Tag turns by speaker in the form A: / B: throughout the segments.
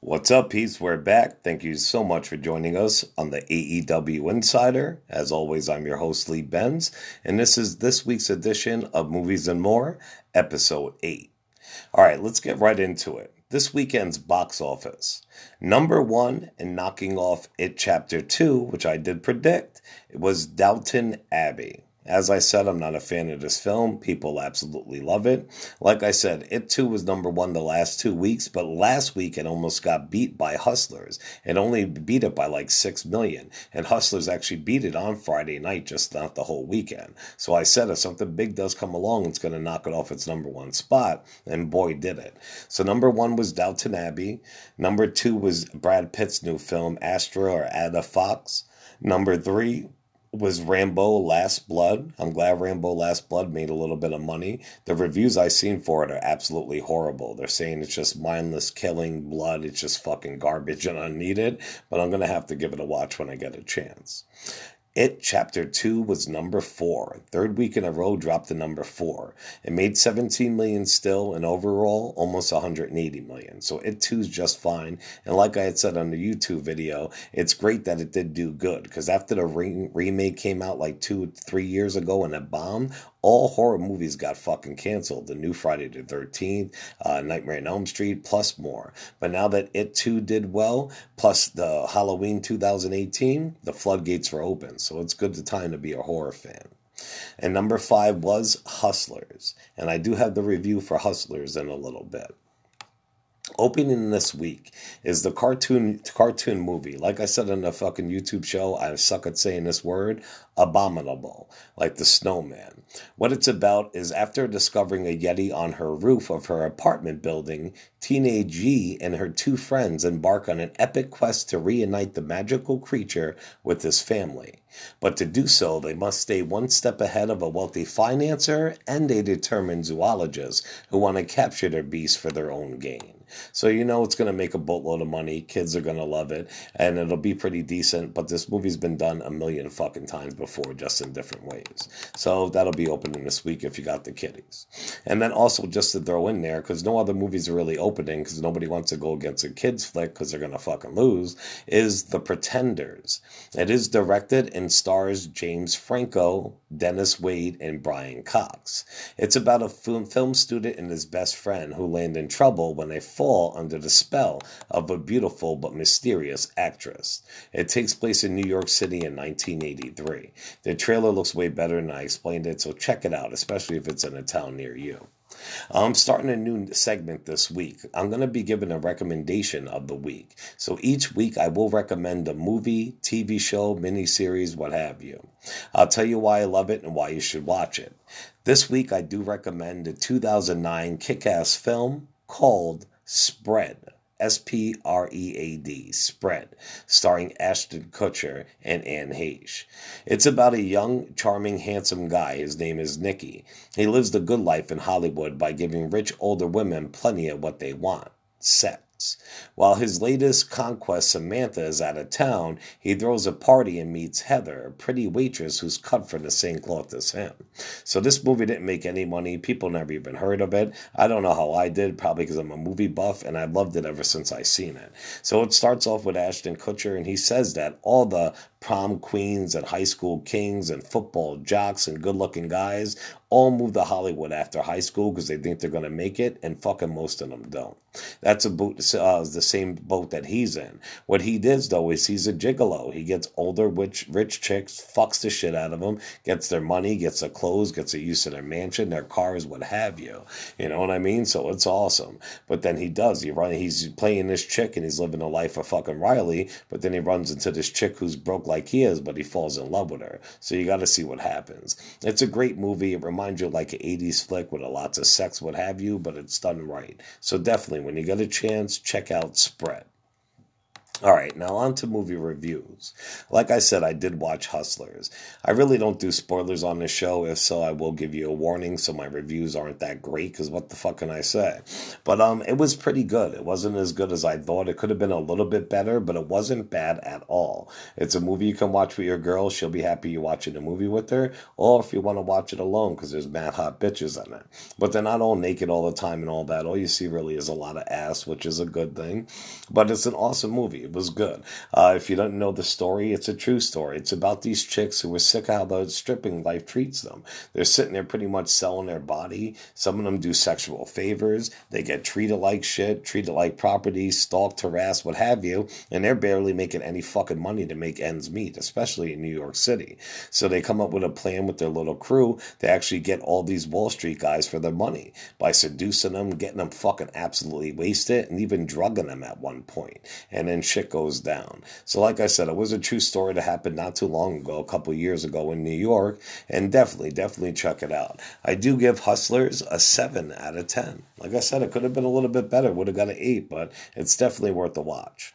A: What's up, peeps? We're back. Thank you so much for joining us on the AEW Insider. As always, I'm your host, Lee Benz, and this is this week's edition of Movies and More, Episode 8. All right, let's get right into it. This weekend's box office. Number one and knocking off It Chapter 2, which I did predict, was Downton Abbey. As I said, I'm not a fan of this film. People absolutely love it. Like I said, It Too was number one the last two weeks, but last week it almost got beat by Hustlers. It only beat it by like six million. And Hustlers actually beat it on Friday night, just not the whole weekend. So I said if something big does come along, it's going to knock it off its number one spot. And boy, did it. So number one was Downton Abbey. Number two was Brad Pitt's new film, Astra or Ada Fox. Number three was Rambo Last Blood. I'm glad Rambo Last Blood made a little bit of money. The reviews I've seen for it are absolutely horrible. They're saying it's just mindless killing, blood, it's just fucking garbage and unneeded, but I'm going to have to give it a watch when I get a chance. It Chapter 2 was number 4. Third week in a row dropped to number 4. It made 17 million still and overall almost 180 million. So It 2 is just fine. And like I had said on the YouTube video, it's great that it did do good because after the re- remake came out like 2 3 years ago and it bombed, all horror movies got fucking canceled. The new Friday the 13th, uh, Nightmare on Elm Street, plus more. But now that It 2 did well, plus the Halloween 2018, the floodgates were open. So it's good to time to be a horror fan. And number five was Hustlers. And I do have the review for Hustlers in a little bit. Opening this week is the cartoon cartoon movie. Like I said on the fucking YouTube show, I suck at saying this word. Abominable, like the snowman. What it's about is after discovering a Yeti on her roof of her apartment building, teenage Yi and her two friends embark on an epic quest to reunite the magical creature with his family. But to do so, they must stay one step ahead of a wealthy financier and a determined zoologist who want to capture their beast for their own gain. So you know it's going to make a boatload of money. Kids are going to love it, and it'll be pretty decent. But this movie's been done a million fucking times before, just in different ways. So that'll be opening this week if you got the kiddies. And then also just to throw in there, because no other movies are really opening, because nobody wants to go against a kids flick because they're going to fucking lose, is The Pretenders. It is directed and stars James Franco, Dennis Quaid, and Brian Cox. It's about a film, film student and his best friend who land in trouble when they fall under the spell of a beautiful but mysterious actress. It takes place in New York City in 1983. The trailer looks way better than I explained it, so check it out, especially if it's in a town near you. I'm starting a new segment this week. I'm going to be giving a recommendation of the week. So each week I will recommend a movie, TV show, miniseries, what have you. I'll tell you why I love it and why you should watch it. This week I do recommend a 2009 kick ass film called Spread. S P R E A D, Spread, starring Ashton Kutcher and Anne Heche. It's about a young, charming, handsome guy. His name is Nicky. He lives the good life in Hollywood by giving rich older women plenty of what they want sex. While his latest conquest, Samantha, is out of town, he throws a party and meets Heather, a pretty waitress who's cut from the same cloth as him. So this movie didn't make any money. People never even heard of it. I don't know how I did, probably because I'm a movie buff and I loved it ever since I seen it. So it starts off with Ashton Kutcher and he says that all the prom queens and high school kings and football jocks and good looking guys all move to Hollywood after high school because they think they're going to make it, and fucking most of them don't. That's a boat, uh, the same boat that he's in. What he does, though, is he's a gigolo. He gets older, rich, rich chicks, fucks the shit out of them, gets their money, gets their clothes, gets a use of their mansion, their cars, what have you. You know what I mean? So it's awesome. But then he does. He run, he's playing this chick and he's living a life of fucking Riley, but then he runs into this chick who's broke like he is, but he falls in love with her. So you got to see what happens. It's a great movie. It reminds you like an 80s flick with a lots of sex, what have you, but it's done right. So definitely, when you get a chance, check out Spread. All right, now on to movie reviews. Like I said, I did watch Hustlers. I really don't do spoilers on this show. If so, I will give you a warning so my reviews aren't that great because what the fuck can I say? But um, it was pretty good. It wasn't as good as I thought. It could have been a little bit better, but it wasn't bad at all. It's a movie you can watch with your girl. She'll be happy you're watching a movie with her. Or if you want to watch it alone because there's mad hot bitches in it. But they're not all naked all the time and all that. All you see really is a lot of ass, which is a good thing. But it's an awesome movie. It was good. Uh, if you don't know the story, it's a true story. It's about these chicks who were sick of how the stripping life treats them. They're sitting there pretty much selling their body. Some of them do sexual favors. They get treated like shit, treated like property, stalked, harassed, what have you, and they're barely making any fucking money to make ends meet, especially in New York City. So they come up with a plan with their little crew to actually get all these Wall Street guys for their money by seducing them, getting them fucking absolutely wasted, and even drugging them at one point. And then shit goes down. So, like I said, it was a true story that happened not too long ago, a couple years ago in New York, and definitely, definitely check it out. I do give Hustlers a 7 out of 10. Like I said, it could have been a little bit better, would have got an 8, but it's definitely worth a watch.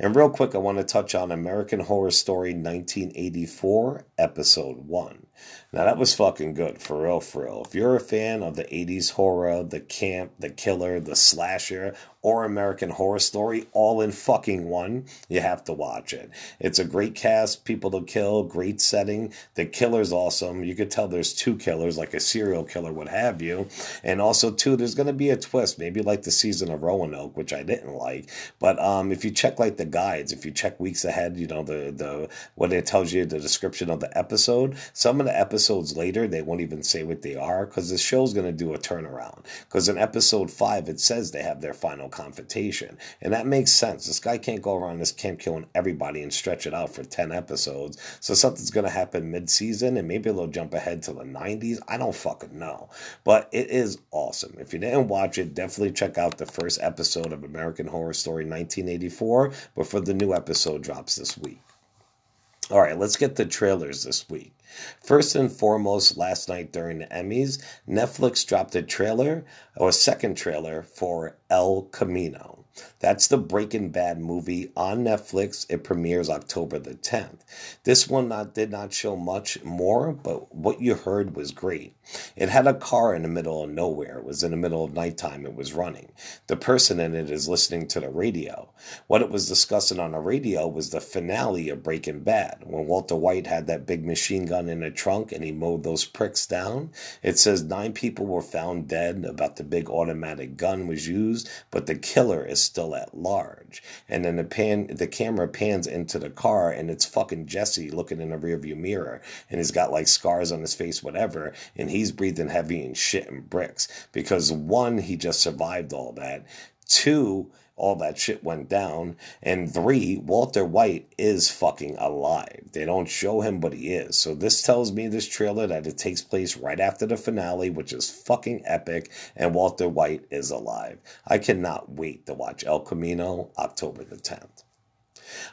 A: And real quick, I want to touch on American Horror Story 1984, Episode 1. Now that was fucking good, for real, for real. If you're a fan of the 80s horror, the camp, the killer, the slasher, or American Horror Story all in fucking one, you have to watch it. It's a great cast, people to kill, great setting. The killer's awesome. You could tell there's two killers, like a serial killer, what have you. And also, too, there's going to be a twist, maybe like the season of Roanoke, which I didn't like. But um, if you check like the guides, if you check weeks ahead, you know, the, the what it tells you, the description of the episode, some of the episodes episodes later, they won't even say what they are because the show's going to do a turnaround. Because in episode five, it says they have their final confrontation. And that makes sense. This guy can't go around this camp killing everybody and stretch it out for 10 episodes. So something's going to happen mid season and maybe they'll jump ahead to the 90s. I don't fucking know. But it is awesome. If you didn't watch it, definitely check out the first episode of American Horror Story 1984 before the new episode drops this week. All right, let's get the trailers this week. First and foremost, last night during the Emmys, Netflix dropped a trailer, or a second trailer, for El Camino. That's the Breaking Bad movie on Netflix. It premieres October the 10th. This one not, did not show much more, but what you heard was great. It had a car in the middle of nowhere. It was in the middle of nighttime. It was running. The person in it is listening to the radio. What it was discussing on the radio was the finale of Breaking Bad when Walter White had that big machine gun in the trunk and he mowed those pricks down. It says nine people were found dead. About the big automatic gun was used, but the killer is still at large. And then the pan, the camera pans into the car, and it's fucking Jesse looking in the rearview mirror, and he's got like scars on his face, whatever, and he's breathing heavy and shit and bricks because one, he just survived all that. Two, all that shit went down. And three, Walter White is fucking alive. They don't show him, but he is. So this tells me, this trailer, that it takes place right after the finale, which is fucking epic, and Walter White is alive. I cannot wait to watch El Camino October the 10th.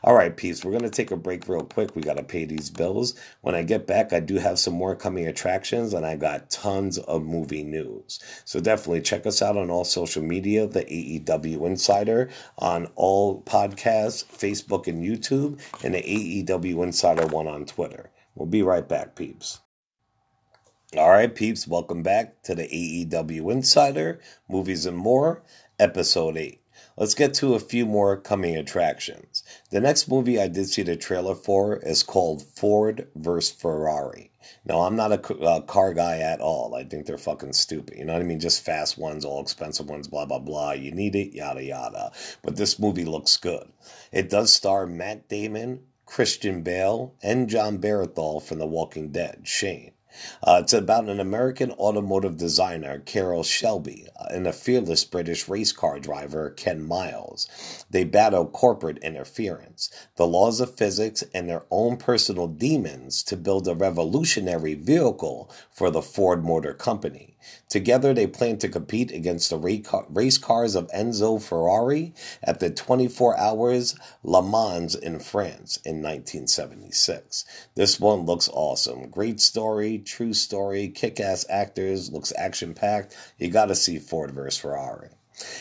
A: All right, peeps, we're going to take a break real quick. We got to pay these bills. When I get back, I do have some more coming attractions and I got tons of movie news. So definitely check us out on all social media, the AEW Insider, on all podcasts, Facebook and YouTube, and the AEW Insider one on Twitter. We'll be right back, peeps. All right, peeps, welcome back to the AEW Insider, Movies and More, Episode 8. Let's get to a few more coming attractions. The next movie I did see the trailer for is called Ford vs. Ferrari. Now, I'm not a uh, car guy at all. I think they're fucking stupid. You know what I mean? Just fast ones, all expensive ones, blah, blah, blah. You need it, yada, yada. But this movie looks good. It does star Matt Damon, Christian Bale, and Jon Bernthal from The Walking Dead, Shane. Uh, it's about an American automotive designer, Carroll Shelby, uh, and a fearless British race car driver, Ken Miles. They battle corporate interference, the laws of physics, and their own personal demons to build a revolutionary vehicle for the Ford Motor Company. Together, they plan to compete against the race cars of Enzo Ferrari at the 24 Hours Le Mans in France in 1976. This one looks awesome. Great story, true story, kick ass actors, looks action packed. You gotta see Ford vs. Ferrari.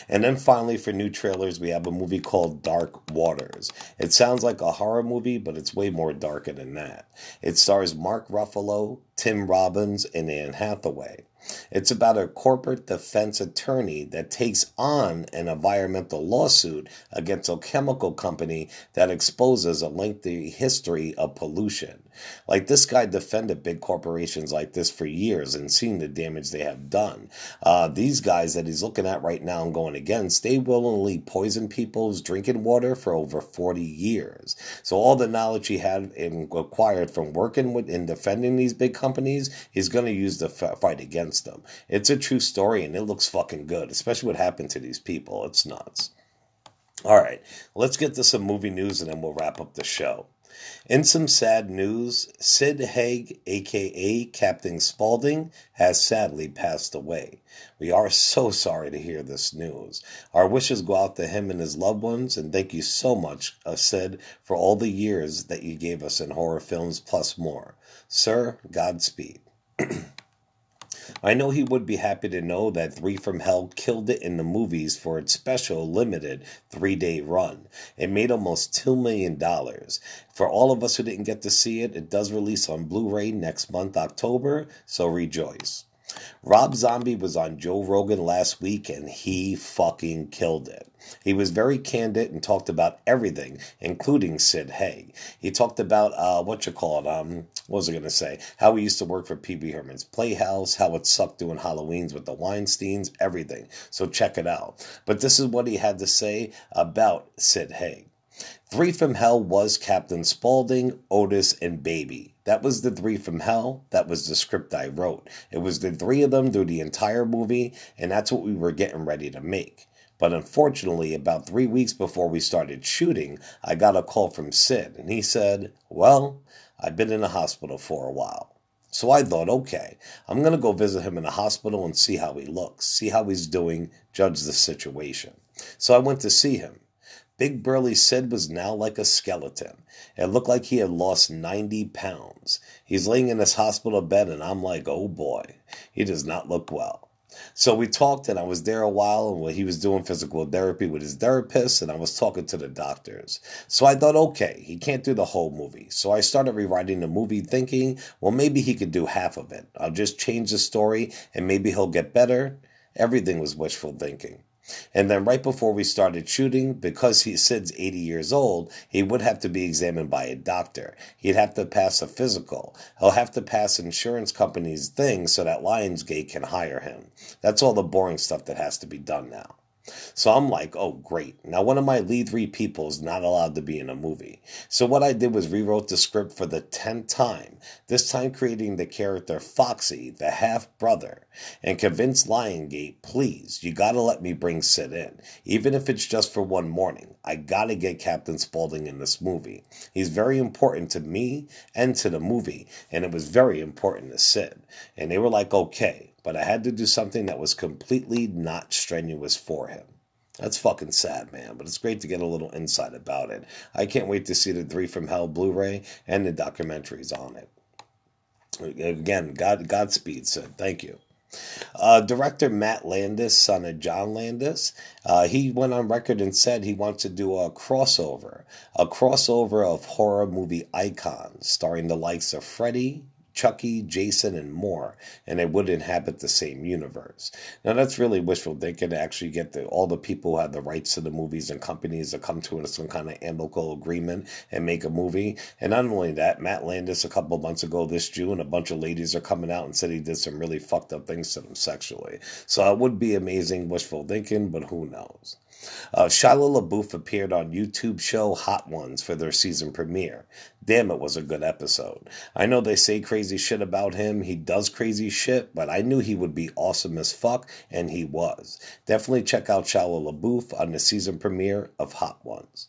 A: And then finally, for new trailers, we have a movie called Dark Waters. It sounds like a horror movie, but it's way more darker than that. It stars Mark Ruffalo, Tim Robbins, and Anne Hathaway. It's about a corporate defense attorney that takes on an environmental lawsuit against a chemical company that exposes a lengthy history of pollution. Like this guy defended big corporations like this for years and seen the damage they have done. Uh, these guys that he's looking at right now and going against, they willingly poison people's drinking water for over 40 years. So all the knowledge he had and acquired from working with and defending these big companies, he's going to use the fight against them. It's a true story and it looks fucking good, especially what happened to these people. It's nuts. All right, let's get to some movie news and then we'll wrap up the show. In some sad news, Sid Haig, aka Captain Spaulding, has sadly passed away. We are so sorry to hear this news. Our wishes go out to him and his loved ones, and thank you so much, uh, Sid, for all the years that you gave us in horror films plus more. Sir, Godspeed. I know he would be happy to know that Three from Hell killed it in the movies for its special limited three day run. It made almost $2 million. For all of us who didn't get to see it, it does release on Blu ray next month, October, so rejoice. Rob Zombie was on Joe Rogan last week and he fucking killed it. He was very candid and talked about everything, including Sid Haig. He talked about uh, what you call it. Um, what was I going to say? How he used to work for Pee-wee Herman's Playhouse, how it sucked doing Halloweens with the Weinsteins, everything. So check it out. But this is what he had to say about Sid Haig. Three from Hell was Captain Spaulding, Otis, and Baby. That was the three from hell. That was the script I wrote. It was the three of them through the entire movie, and that's what we were getting ready to make. But unfortunately, about three weeks before we started shooting, I got a call from Sid, and he said, Well, I've been in the hospital for a while. So I thought, okay, I'm going to go visit him in the hospital and see how he looks, see how he's doing, judge the situation. So I went to see him. Big Burly Sid was now like a skeleton. It looked like he had lost 90 pounds. He's laying in his hospital bed, and I'm like, oh boy, he does not look well. So we talked, and I was there a while, and he was doing physical therapy with his therapist, and I was talking to the doctors. So I thought, okay, he can't do the whole movie. So I started rewriting the movie, thinking, well, maybe he could do half of it. I'll just change the story, and maybe he'll get better. Everything was wishful thinking. And then right before we started shooting, because he Sid's 80 years old, he would have to be examined by a doctor. He'd have to pass a physical. He'll have to pass insurance companies' things so that Lionsgate can hire him. That's all the boring stuff that has to be done now. So I'm like, oh, great. Now, one of my lead three people is not allowed to be in a movie. So what I did was rewrote the script for the 10th time, this time creating the character Foxy, the half brother, and convinced Lionsgate, please, you gotta let me bring Sid in. Even if it's just for one morning, I gotta get Captain Spaulding in this movie. He's very important to me and to the movie, and it was very important to Sid. And they were like, okay but I had to do something that was completely not strenuous for him. That's fucking sad, man, but it's great to get a little insight about it. I can't wait to see the Three from Hell Blu ray and the documentaries on it. Again, God, Godspeed, Sid. Thank you. Uh, director Max Landis, son of John Landis, uh, he went on record and said he wants to do a crossover, a crossover of horror movie icons starring the likes of Freddy, Chucky, Jason, and more, and they would inhabit the same universe. Now that's really wishful thinking to actually get the, all the people who have the rights to the movies and companies to come to some kind of amicable agreement and make a movie. And not only that, Max Landis a couple months ago this June, a bunch of ladies are coming out and said he did some really fucked up things to them sexually. So it would be amazing wishful thinking, but who knows? Uh, Shia LaBeouf appeared on YouTube show Hot Ones for their season premiere. Damn, it was a good episode. I know they say crazy shit about him. He does crazy shit, but I knew he would be awesome as fuck, and he was. Definitely check out Shia LaBeouf on the season premiere of Hot Ones.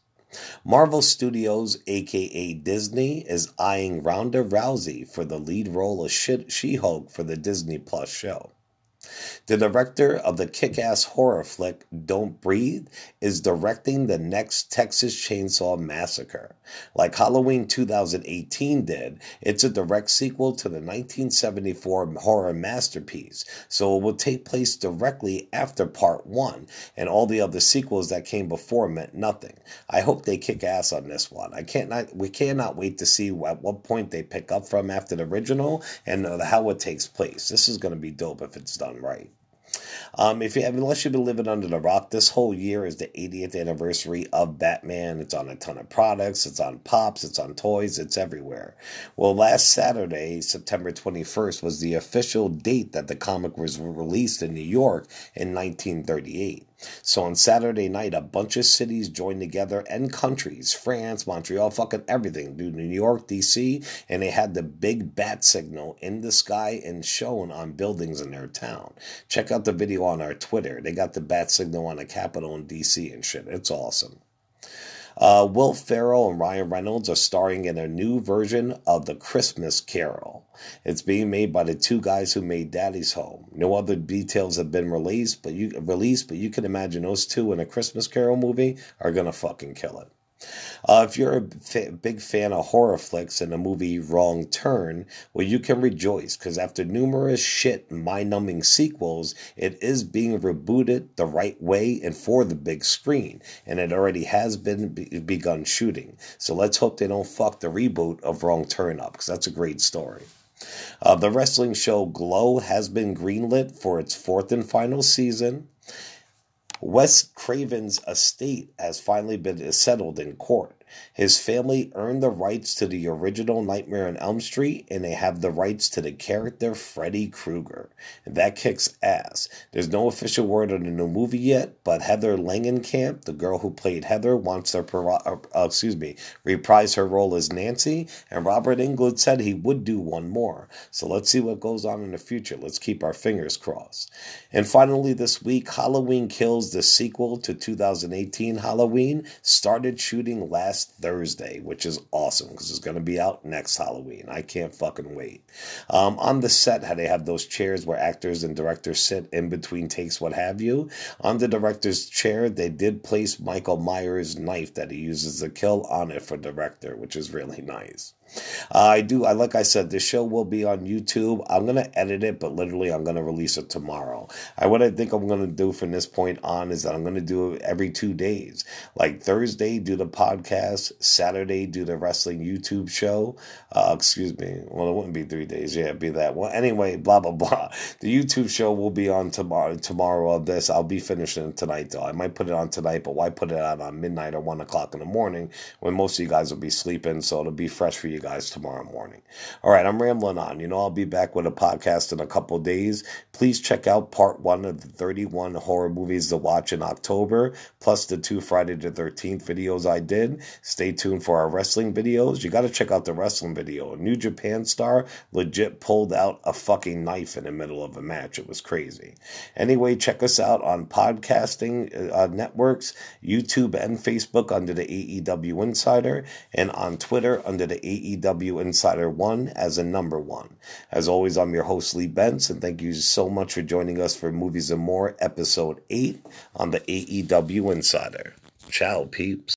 A: Marvel Studios, aka Disney, is eyeing Ronda Rousey for the lead role of She Hulk for the Disney Plus show. The director of the kick ass horror flick Don't Breathe is directing the next Texas Chainsaw Massacre. Like Halloween 2018 did, it's a direct sequel to the 1974 horror masterpiece, so it will take place directly after part one, and all the other sequels that came before meant nothing. I hope they kick ass on this one. I can't not, we cannot wait to see at what point they pick up from after the original and how it takes place. This is going to be dope if it's done right. Um, if you have, unless you've been living under the rock, this whole year is the 80th anniversary of Batman. It's on a ton of products. It's on pops. It's on toys. It's everywhere. Well, last Saturday, September 21st, was the official date that the comic was released in New York in 1938. So on Saturday night, a bunch of cities joined together and countries, France, Montreal, fucking everything, dude, New York, DC, and they had the big bat signal in the sky and shown on buildings in their town. Check out the video on our Twitter. They got the bat signal on the Capitol in DC and shit. It's awesome. Uh, Will Ferrell and Ryan Reynolds are starring in a new version of The Christmas Carol. It's being made by the two guys who made Daddy's Home. No other details have been released, but you released, but you can imagine those two in a Christmas Carol movie are gonna fucking kill it. Uh, if you're a big fan of horror flicks and the movie Wrong Turn, well, you can rejoice because after numerous shit mind numbing sequels, it is being rebooted the right way and for the big screen, and it already has been be- begun shooting. So let's hope they don't fuck the reboot of Wrong Turn up because that's a great story. Uh, the wrestling show Glow has been greenlit for its fourth and final season. Wes Craven's estate has finally been settled in court. His family earned the rights to the original Nightmare on Elm Street, and they have the rights to the character Freddy Krueger. And that kicks ass. There's no official word on the new movie yet, but Heather Langenkamp, the girl who played Heather, wants to uh, uh, excuse me reprise her role as Nancy, and Robert Englund said he would do one more. So let's see what goes on in the future. Let's keep our fingers crossed. And finally, this week, Halloween Kills, the sequel to 2018 Halloween, started shooting last last Thursday, which is awesome because it's going to be out next Halloween. I can't fucking wait. Um, on the set, how they have those chairs where actors and directors sit in between takes, what have you. On the director's chair, they did place Michael Myers' knife that he uses to kill on it for director, which is really nice. Uh, I do. I like I said, this show will be on YouTube. I'm gonna edit it, but literally, I'm gonna release it tomorrow. I what I think I'm gonna do from this point on is that I'm gonna do it every two days. Like Thursday, do the podcast. Saturday, do the wrestling YouTube show. Uh, excuse me. Well, it wouldn't be three days. Yeah, it'd be that. Well, anyway, blah blah blah. The YouTube show will be on tomorrow. Tomorrow of this, I'll be finishing tonight though. I might put it on tonight, but why put it out on midnight or one o'clock in the morning when most of you guys will be sleeping? So it'll be fresh for you you guys tomorrow morning. All right, I'm rambling on. You know, I'll be back with a podcast in a couple days. Please check out part one of the 31 horror movies to watch in October, plus the two Friday the 13th videos I did. Stay tuned for our wrestling videos. You got to check out the wrestling video. A New Japan star legit pulled out a fucking knife in the middle of a match. It was crazy. Anyway, check us out on podcasting uh, networks, YouTube and Facebook under the AEW Insider, and on Twitter under the AEW AEW Insider 1 as a number 1. As always, I'm your host, Lee Benz, and thank you so much for joining us for Movies and More, Episode 8 on the AEW Insider. Ciao, peeps.